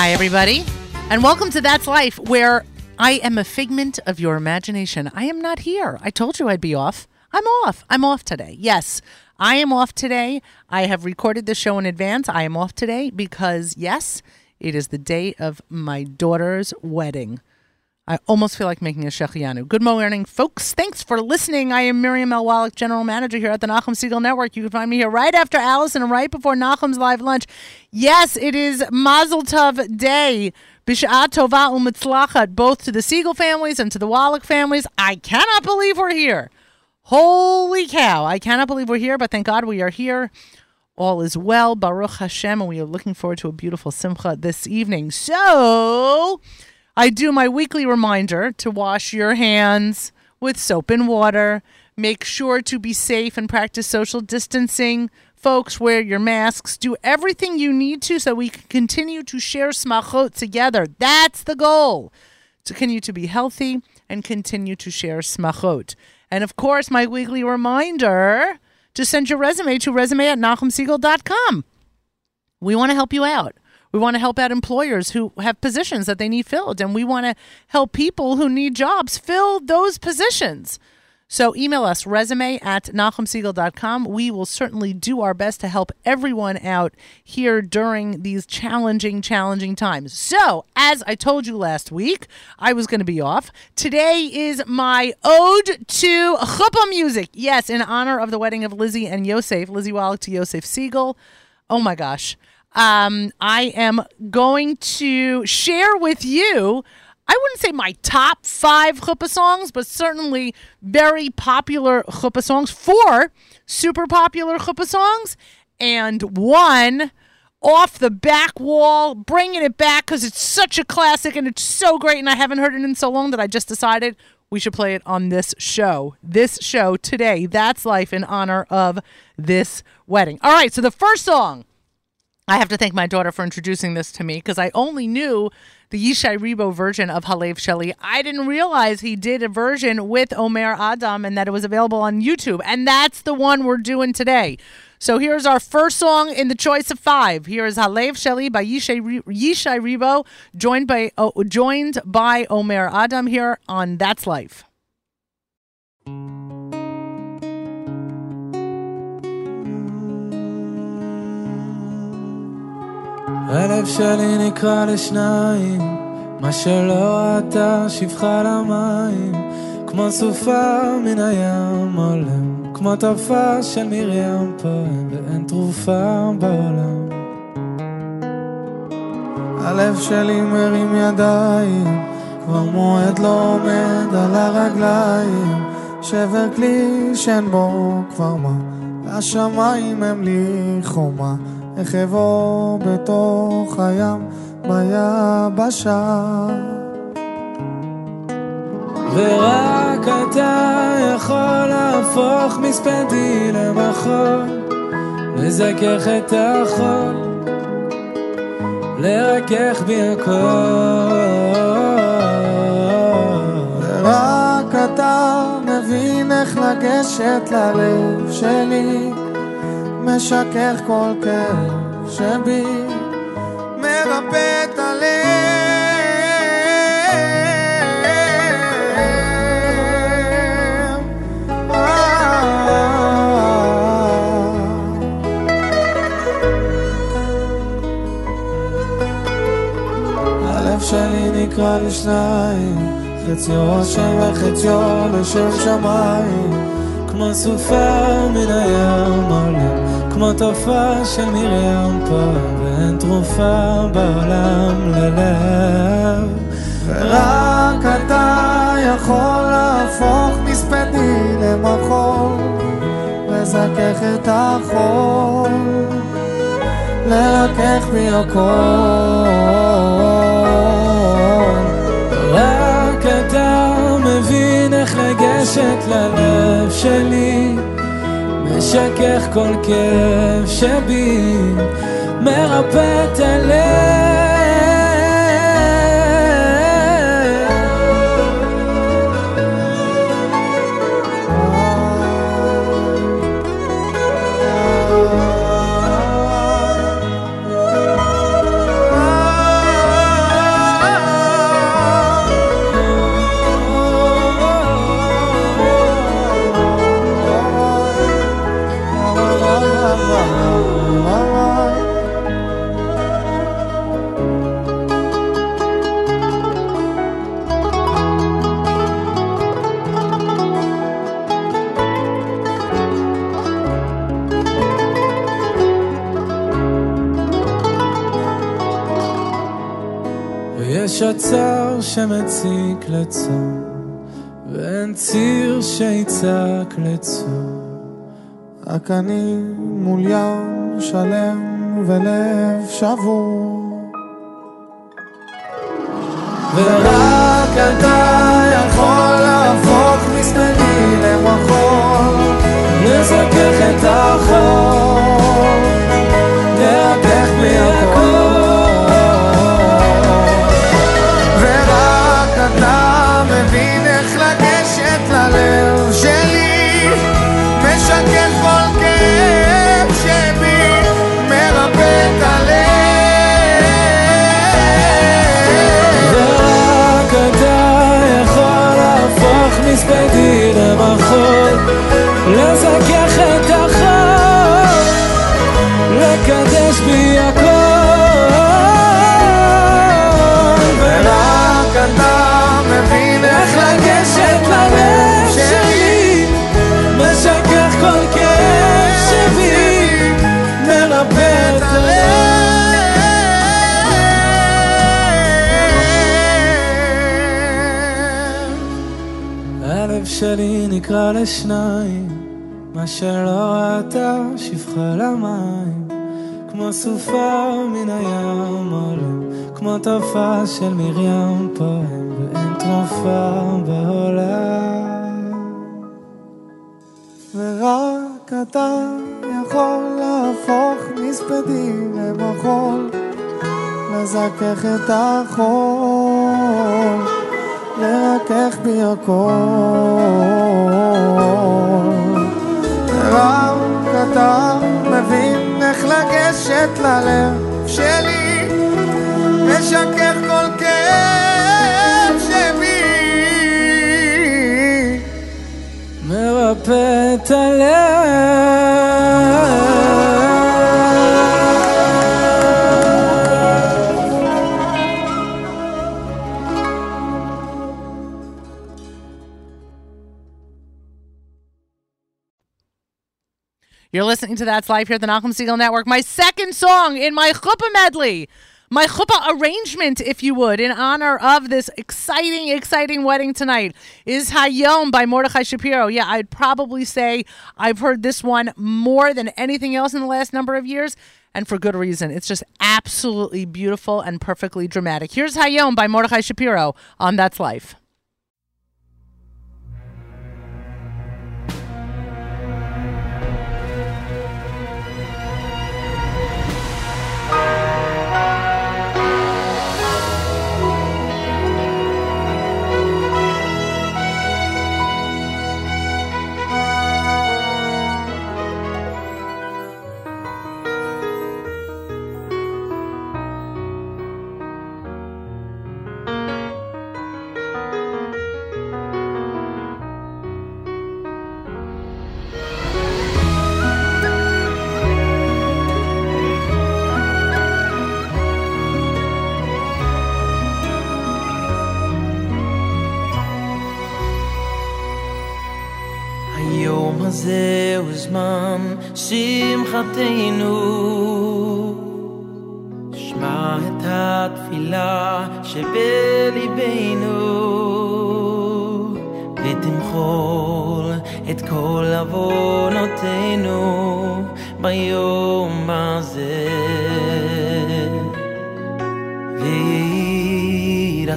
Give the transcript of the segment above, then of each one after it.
Hi, everybody, and welcome to That's Life, where I am a figment of your imagination. I am not here. I told you I'd be off. I'm off. I'm off today. Yes, I am off today. I have recorded the show in advance. I am off today because, yes, it is the day of my daughter's wedding. I almost feel like making a Shehecheyanu. Good morning, folks. Thanks for listening. I am Miriam L. Wallach, General Manager here at the Nachum Segal Network. You can find me here right after Allison and right before Nachum's live lunch. Yes, it is Mazel Tov Day. Bish'at Tova u'mitzlachat, both to the Segal families and to the Wallach families. I cannot believe we're here. Holy cow. I cannot believe we're here, but thank God we are here. All is well, Baruch Hashem, and we are looking forward to a beautiful simcha this evening. So, I do my weekly reminder to wash your hands with soap and water. Make sure to be safe and practice social distancing. Folks, wear your masks. Do everything you need to so we can continue to share smachot together. That's the goal. To continue to be healthy and continue to share smachot. And of course, my weekly reminder to send your resume to resume at nachumsegal.com. We want to help you out. We want to help out employers who have positions that they need filled, and we want to help people who need jobs fill those positions. So email us resume at nachumsegal.com. We will certainly do our best to help everyone out here during these challenging, challenging times. So, as I told you last week, I was going to be off. Today is my ode to chuppah music. Yes, in honor of the wedding of Lizzie and Yosef, Lizzie Wallach to Yosef Segal. Oh my gosh um, I am going to share with you. I wouldn't say my top five chuppah songs, but certainly very popular chuppah songs. Four super popular chuppah songs, and one off the back wall, bringing it back because it's such a classic and it's so great, and I haven't heard it in so long that I just decided we should play it on this show. This show today. That's life in honor of this wedding. All right, so the first song I have to thank my daughter for introducing this to me because I only knew the Yishai Ribo version of Halev Sheli. I didn't realize he did a version with Omer Adam and that it was available on YouTube. And that's the one we're doing today. So here's our first song in the choice of five. Here is Halev Sheli by Yishai, Yishai Ribo, joined by, uh, joined by Omer Adam here on That's Life. הלב שלי נקרע לשניים, מה שלא ראתה שפחה למים, כמו סופה מן הים עולם, כמו טרפה של מרים פועם, ואין תרופה בעולם. הלב שלי מרים ידיים, כבר מועד לא עומד על הרגליים, שבר כלי שאין בו כבר מה, והשמיים הם לי חומה. איך אעבור בתוך הים ביבשה. ורק אתה יכול להפוך מספדי למחול, לזכך את החול, לרכך בי הכל. ורק אתה מבין איך לגשת ללב שלי. משכך כל כאב שבי, מרפא את הלב. הלב שלי נקרע לשניים, חציו השם וחציו לשם שמיים, כמו סופה מן הים עולם. כמו תופעה של מרים פה, ואין תרופה בעולם ללב. ורק אתה יכול להפוך מספדי למחול, לזכך את החול, לרכך בי הכל. רק אתה מבין איך לגשת ללב שלי. משכך כל כאב שבי, מרפא את הלב. יש הצר שמציק לצום, ואין ציר שיצעק לצום. רק אני מול ים שלם ולב שבור. ורק אתה יכול להפוך מסמני למחול, לזכך את החור, בי הכל. ורק אתה מבין איך לגשת ללב שלי, משכך כל כאב שבי, מרפא את הלב. הלב שלי נקרע לשניים, מה שלא ראתה שפחה למים, כמו סופה מן הים עולם, כמו תופעה של מרים פועם, ואין תרופה בעולם. ורק אתה יכול להפוך מספדי למחול, לזכך את החול, לרכך בי הכל. ורק אתה ללב שלי, משכך כל כאב שבי. מרפא את הלב. Listening to That's Life here at the Nachum Segal Network. My second song in my chuppah medley, my chuppah arrangement, if you would, in honor of this exciting, exciting wedding tonight, is Hayom by Mordechai Shapiro. Yeah, I'd probably say I've heard this one more than anything else in the last number of years, and for good reason. It's just absolutely beautiful and perfectly dramatic. Here's Hayom by Mordechai Shapiro on That's Life.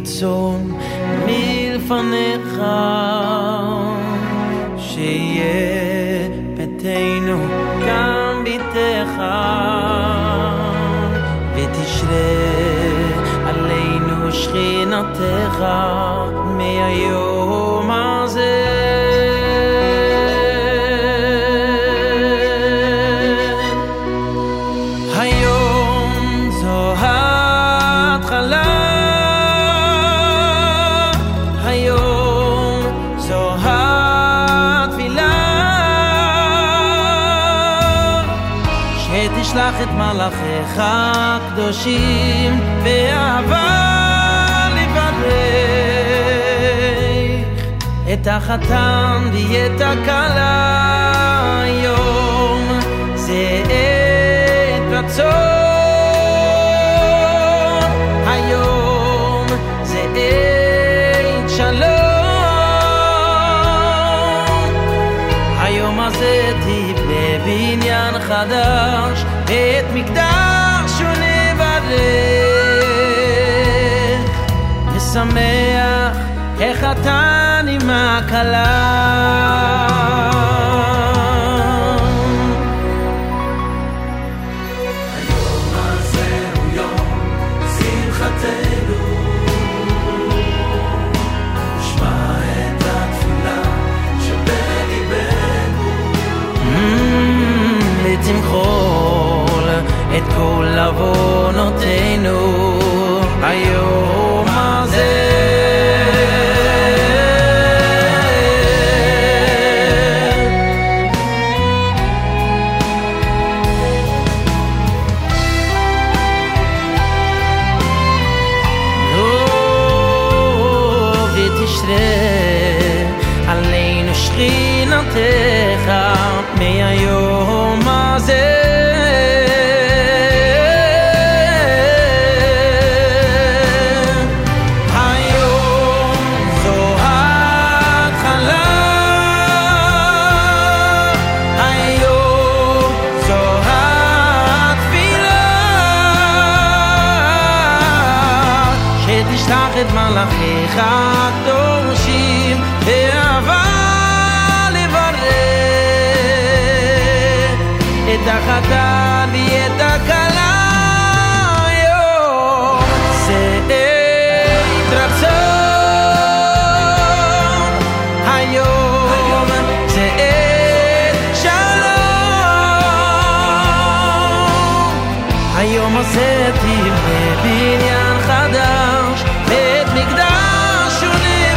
רצון מלפניך שיהיה ביתנו גם ביתך ותשרה עלינו שכינתך מהיום חורשים ואהבה לברך. את החתן ואת הכלה היום. זה עת רצון היום. זה עת שלום. היום הזה תבנה בניין חדש את מקדש. הדרך משמח החתן עם הכלה עוונותינו היום הזה. עלינו שכינתך מהיום הזה את החתן ואת הכלה היום שאת רצון היום שאת שלום היום הזה תבנה בניין חדש את מקדש ונברך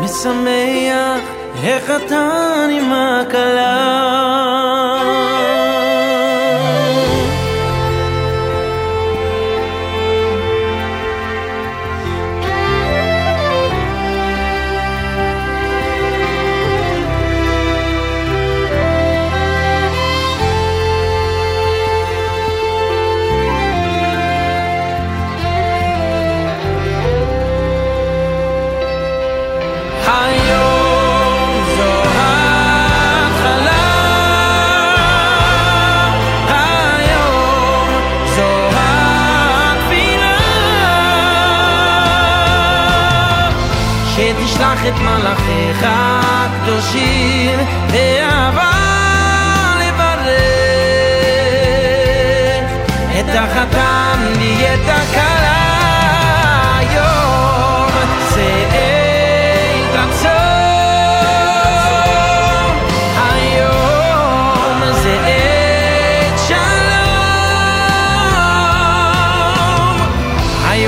משמח איך החתן makalau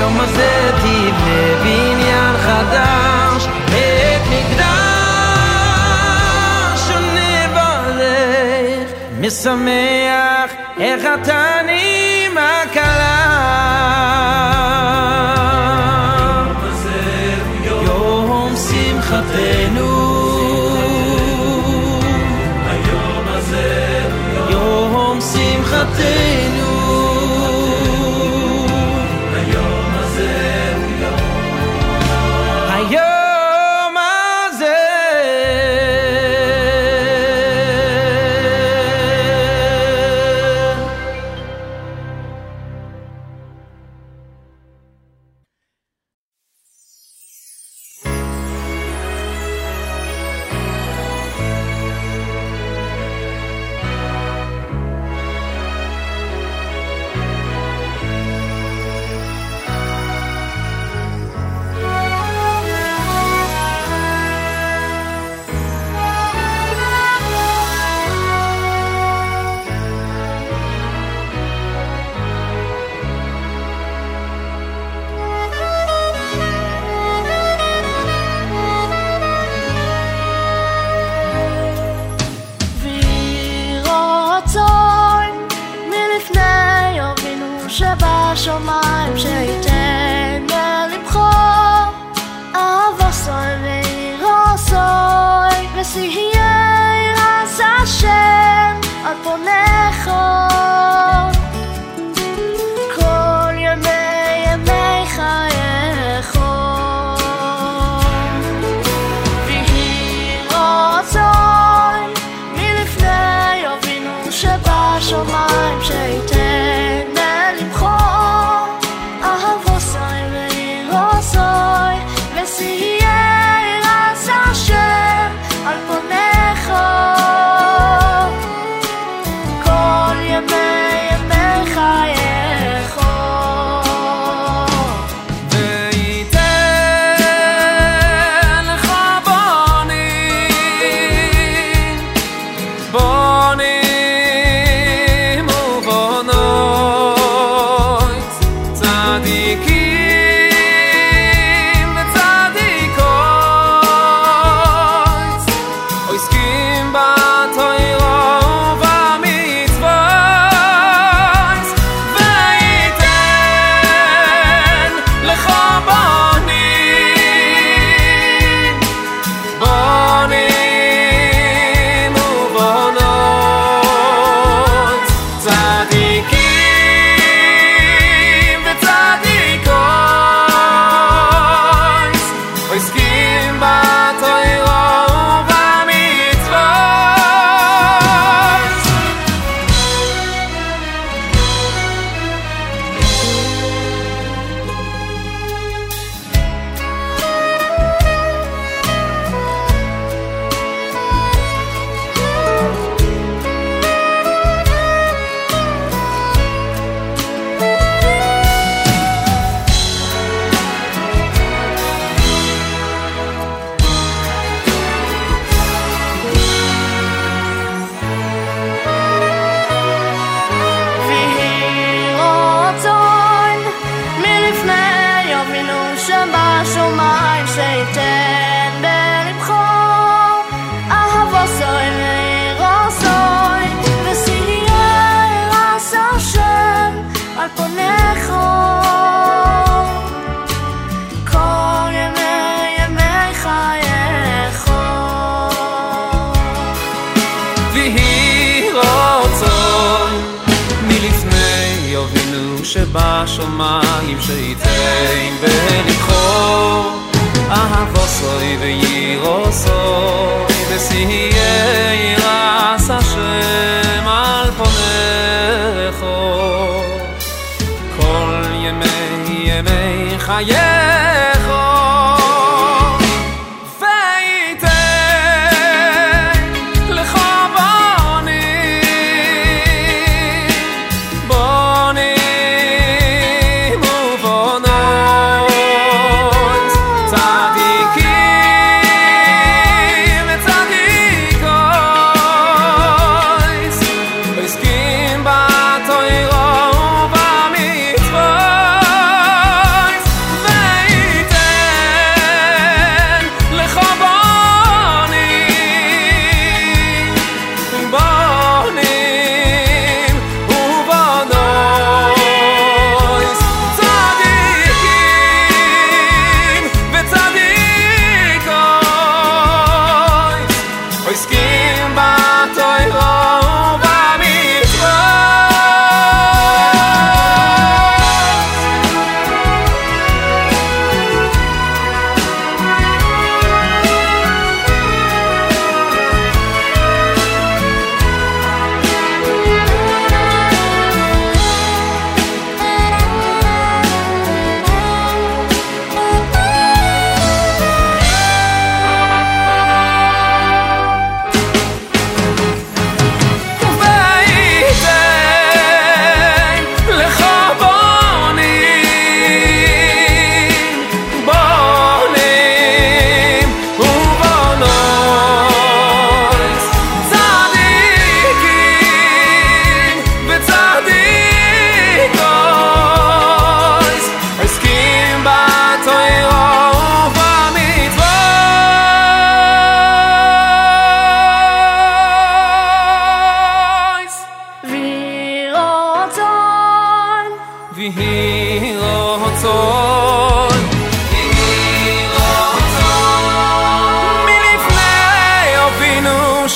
היום הזה תבנה בניין חדש, בית מקדש שונה בלב, משמח איך התנים הקלה. יום שמחתנו יום שמחתנו esquema. ויהי רצון, ויהי רצון, מלפני אבינו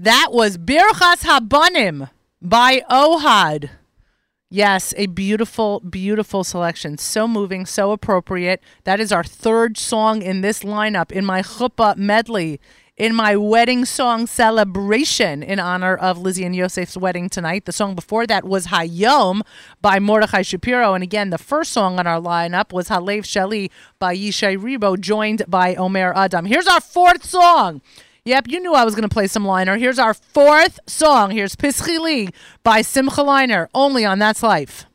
That was Birchas Habanim by Ohad. Yes, a beautiful, beautiful selection. So moving, so appropriate. That is our third song in this lineup in my chuppah medley, in my wedding song celebration in honor of Lizzie and Yosef's wedding tonight. The song before that was Hayom by Mordechai Shapiro. And again, the first song on our lineup was Halev Sheli by Yishai Ribo, joined by Omer Adam. Here's our fourth song. Yep, you knew I was going to play some Leiner. Here's our fourth song. Here's Pischi by Simcha Leiner, only on That's Life.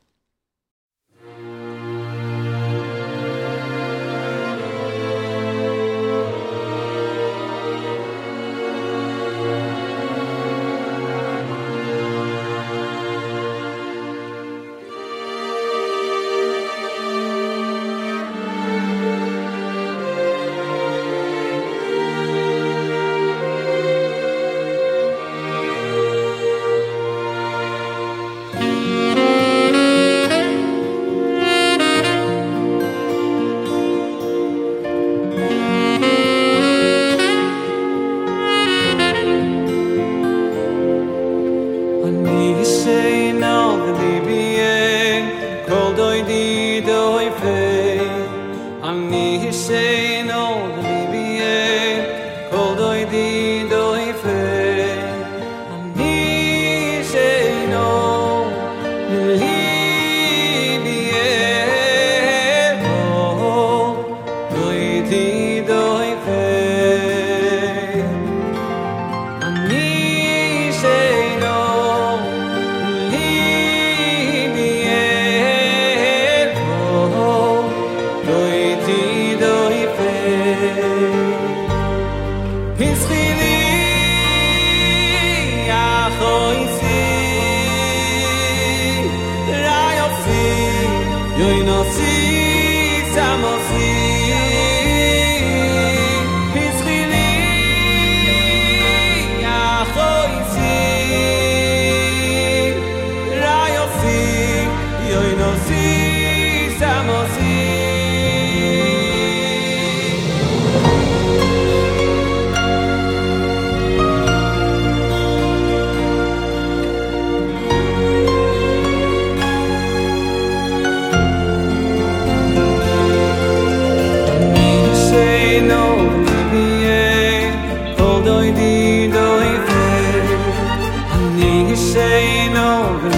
say no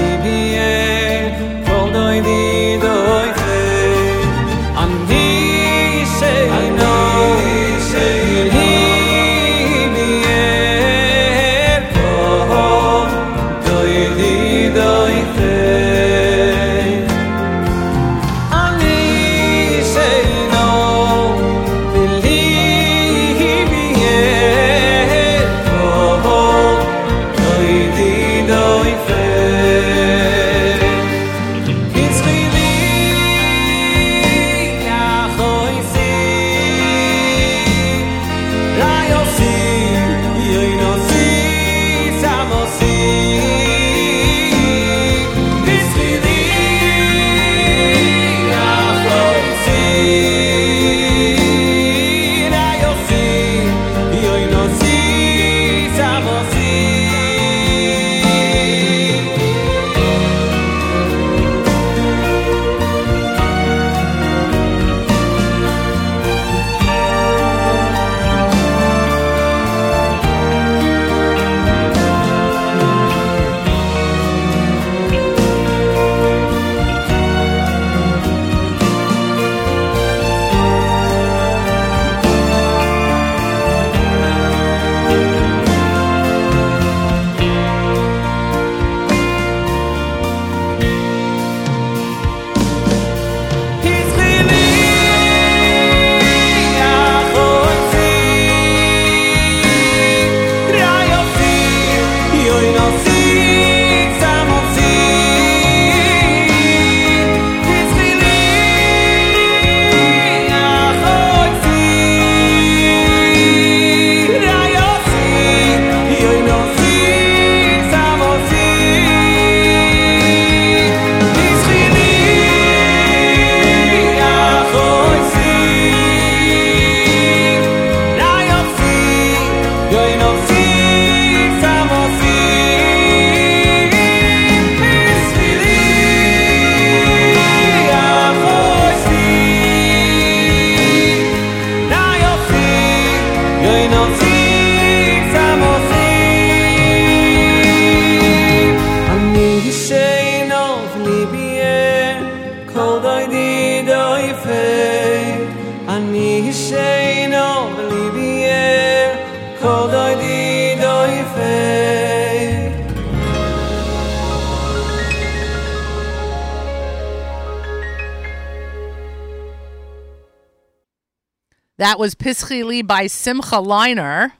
That was Pischili by Simcha Leiner.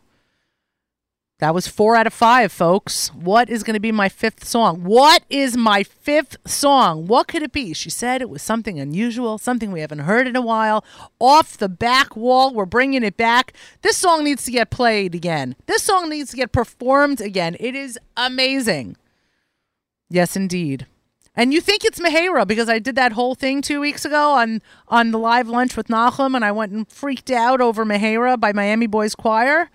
That was four out of five, folks. What is going to be my fifth song? What is my fifth song? What could it be? She said it was something unusual, something we haven't heard in a while. Off the back wall, we're bringing it back. This song needs to get played again. This song needs to get performed again. It is amazing. Yes, indeed. And you think it's Mahera because I did that whole thing two weeks ago on on the live lunch with Nachum, and I went and freaked out over Mahera by Miami Boys Choir.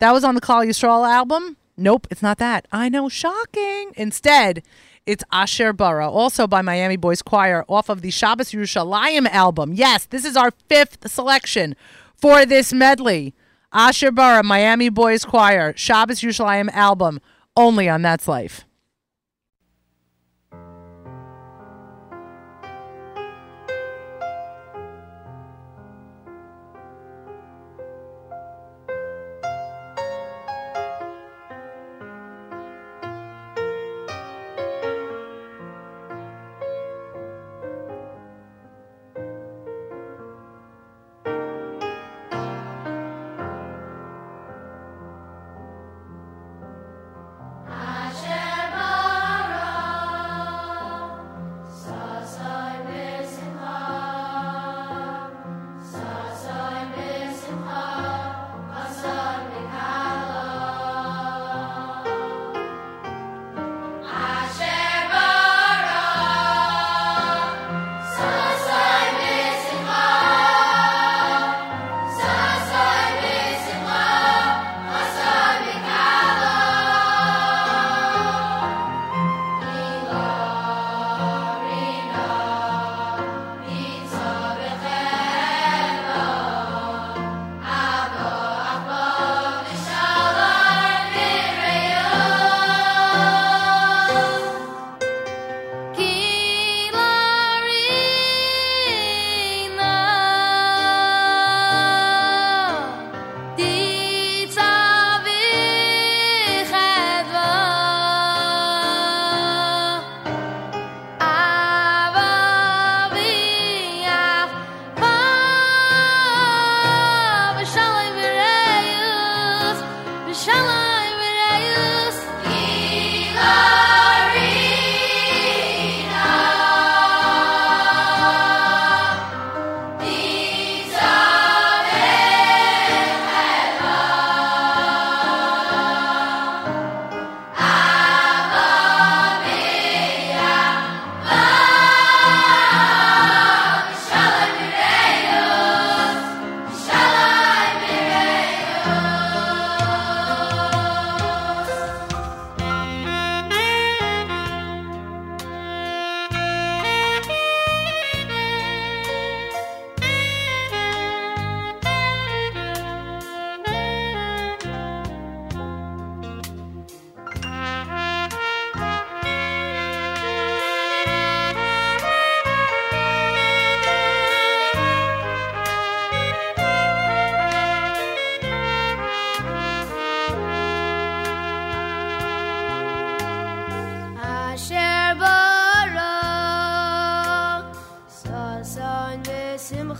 That was on the Call Yisrael album. Nope, it's not that. I know, shocking. Instead, it's Asher Bara, also by Miami Boys Choir, off of the Shabbos Yerushalayim album. Yes, this is our fifth selection for this medley. Asher Bara, Miami Boys Choir, Shabbos Yerushalayim album, only on That's Life.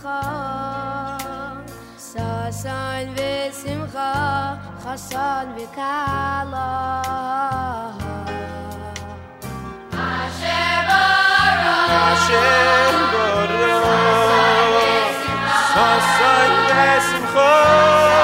V'simcha sasan v'simcha chasan v'kala Asher bara Hashem bara Sasai besimcha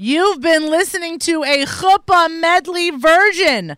You've been listening to a chuppah medley version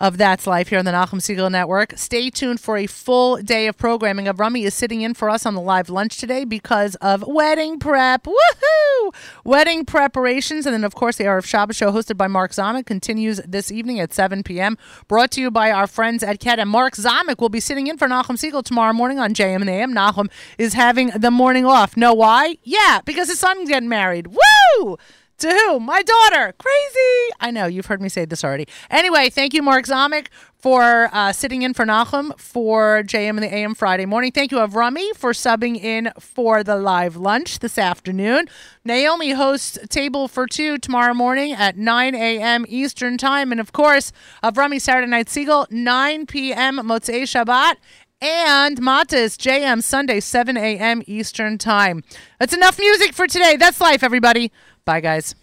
of That's Life here on the Nachum Segal Network. Stay tuned for a full day of programming. Avrami is sitting in for us on the live lunch today because of wedding prep. Woohoo! Wedding preparations. And then, of course, the Erev Shabbos show hosted by Mark Zamek continues this evening at 7 p.m. Brought to you by our friends at Kedem. Mark Zamek will be sitting in for Nachum Segal tomorrow morning on JM and AM. Nachum is having the morning off. Know why? Yeah, because his son's getting married. Woo! To who? My daughter. Crazy. I know you've heard me say this already. Anyway, thank you, Mark Zamek, for uh, sitting in for Nachum for JM and the AM Friday morning. Thank you, Avrami, for subbing in for the live lunch this afternoon. Naomi hosts Table for Two tomorrow morning at 9 a.m. Eastern Time. And of course, Avrami Saturday Night Segal, 9 p.m. Motzei Shabbat. And Matas JM Sunday, 7 a.m. Eastern Time. That's enough music for today. That's life, everybody. Bye, guys.